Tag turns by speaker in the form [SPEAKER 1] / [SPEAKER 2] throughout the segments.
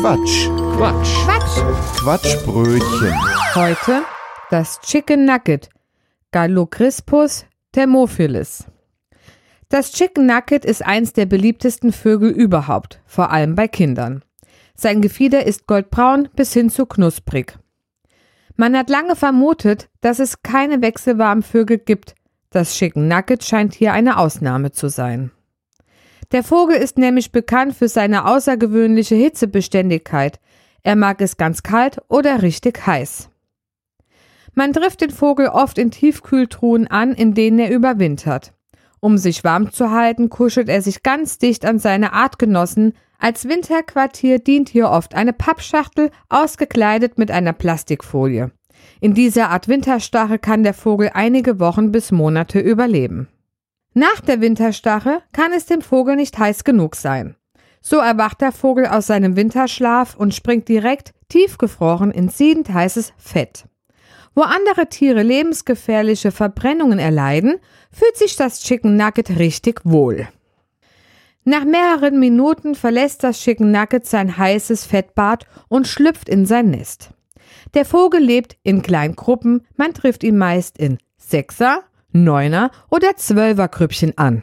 [SPEAKER 1] Quatsch.
[SPEAKER 2] Quatsch.
[SPEAKER 3] Quatsch.
[SPEAKER 1] Quatschbrötchen.
[SPEAKER 3] Heute das Chicken Nugget. Gallocryspus thermophilus. Das Chicken Nugget ist eins der beliebtesten Vögel überhaupt, vor allem bei Kindern. Sein Gefieder ist goldbraun bis hin zu knusprig. Man hat lange vermutet, dass es keine wechselwarmen Vögel gibt. Das Chicken Nugget scheint hier eine Ausnahme zu sein. Der Vogel ist nämlich bekannt für seine außergewöhnliche Hitzebeständigkeit. Er mag es ganz kalt oder richtig heiß. Man trifft den Vogel oft in Tiefkühltruhen an, in denen er überwintert. Um sich warm zu halten, kuschelt er sich ganz dicht an seine Artgenossen. Als Winterquartier dient hier oft eine Pappschachtel, ausgekleidet mit einer Plastikfolie. In dieser Art Winterstache kann der Vogel einige Wochen bis Monate überleben. Nach der Winterstache kann es dem Vogel nicht heiß genug sein. So erwacht der Vogel aus seinem Winterschlaf und springt direkt tiefgefroren in siedend heißes Fett. Wo andere Tiere lebensgefährliche Verbrennungen erleiden, fühlt sich das Chicken Nugget richtig wohl. Nach mehreren Minuten verlässt das Chicken Nugget sein heißes Fettbad und schlüpft in sein Nest. Der Vogel lebt in kleinen Gruppen, man trifft ihn meist in Sechser, Neuner oder Zwölferkrüppchen an.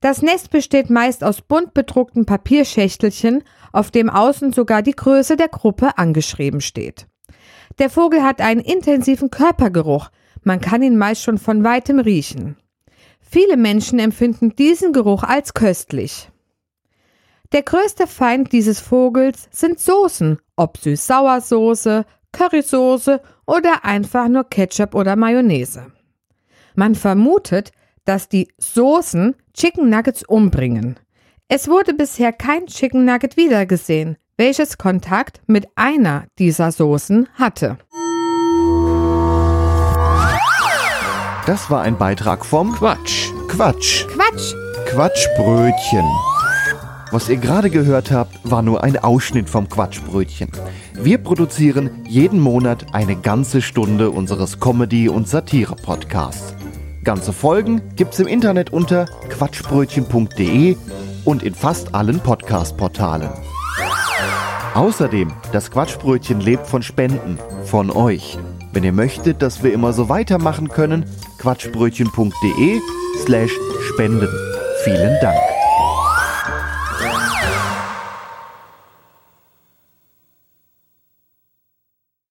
[SPEAKER 3] Das Nest besteht meist aus bunt bedruckten Papierschächtelchen, auf dem außen sogar die Größe der Gruppe angeschrieben steht. Der Vogel hat einen intensiven Körpergeruch, man kann ihn meist schon von weitem riechen. Viele Menschen empfinden diesen Geruch als köstlich. Der größte Feind dieses Vogels sind Soßen, ob Süß-Sauersoße, Currysoße oder einfach nur Ketchup oder Mayonnaise. Man vermutet, dass die Soßen Chicken Nuggets umbringen. Es wurde bisher kein Chicken Nugget wiedergesehen, welches Kontakt mit einer dieser Soßen hatte.
[SPEAKER 1] Das war ein Beitrag vom
[SPEAKER 2] Quatsch.
[SPEAKER 1] Quatsch.
[SPEAKER 3] Quatsch!
[SPEAKER 1] Quatschbrötchen. Was ihr gerade gehört habt, war nur ein Ausschnitt vom Quatschbrötchen. Wir produzieren jeden Monat eine ganze Stunde unseres Comedy- und Satire-Podcasts. Ganze Folgen gibt's im Internet unter quatschbrötchen.de und in fast allen Podcast-Portalen. Außerdem, das Quatschbrötchen lebt von Spenden, von euch. Wenn ihr möchtet, dass wir immer so weitermachen können, quatschbrötchen.de slash spenden. Vielen Dank.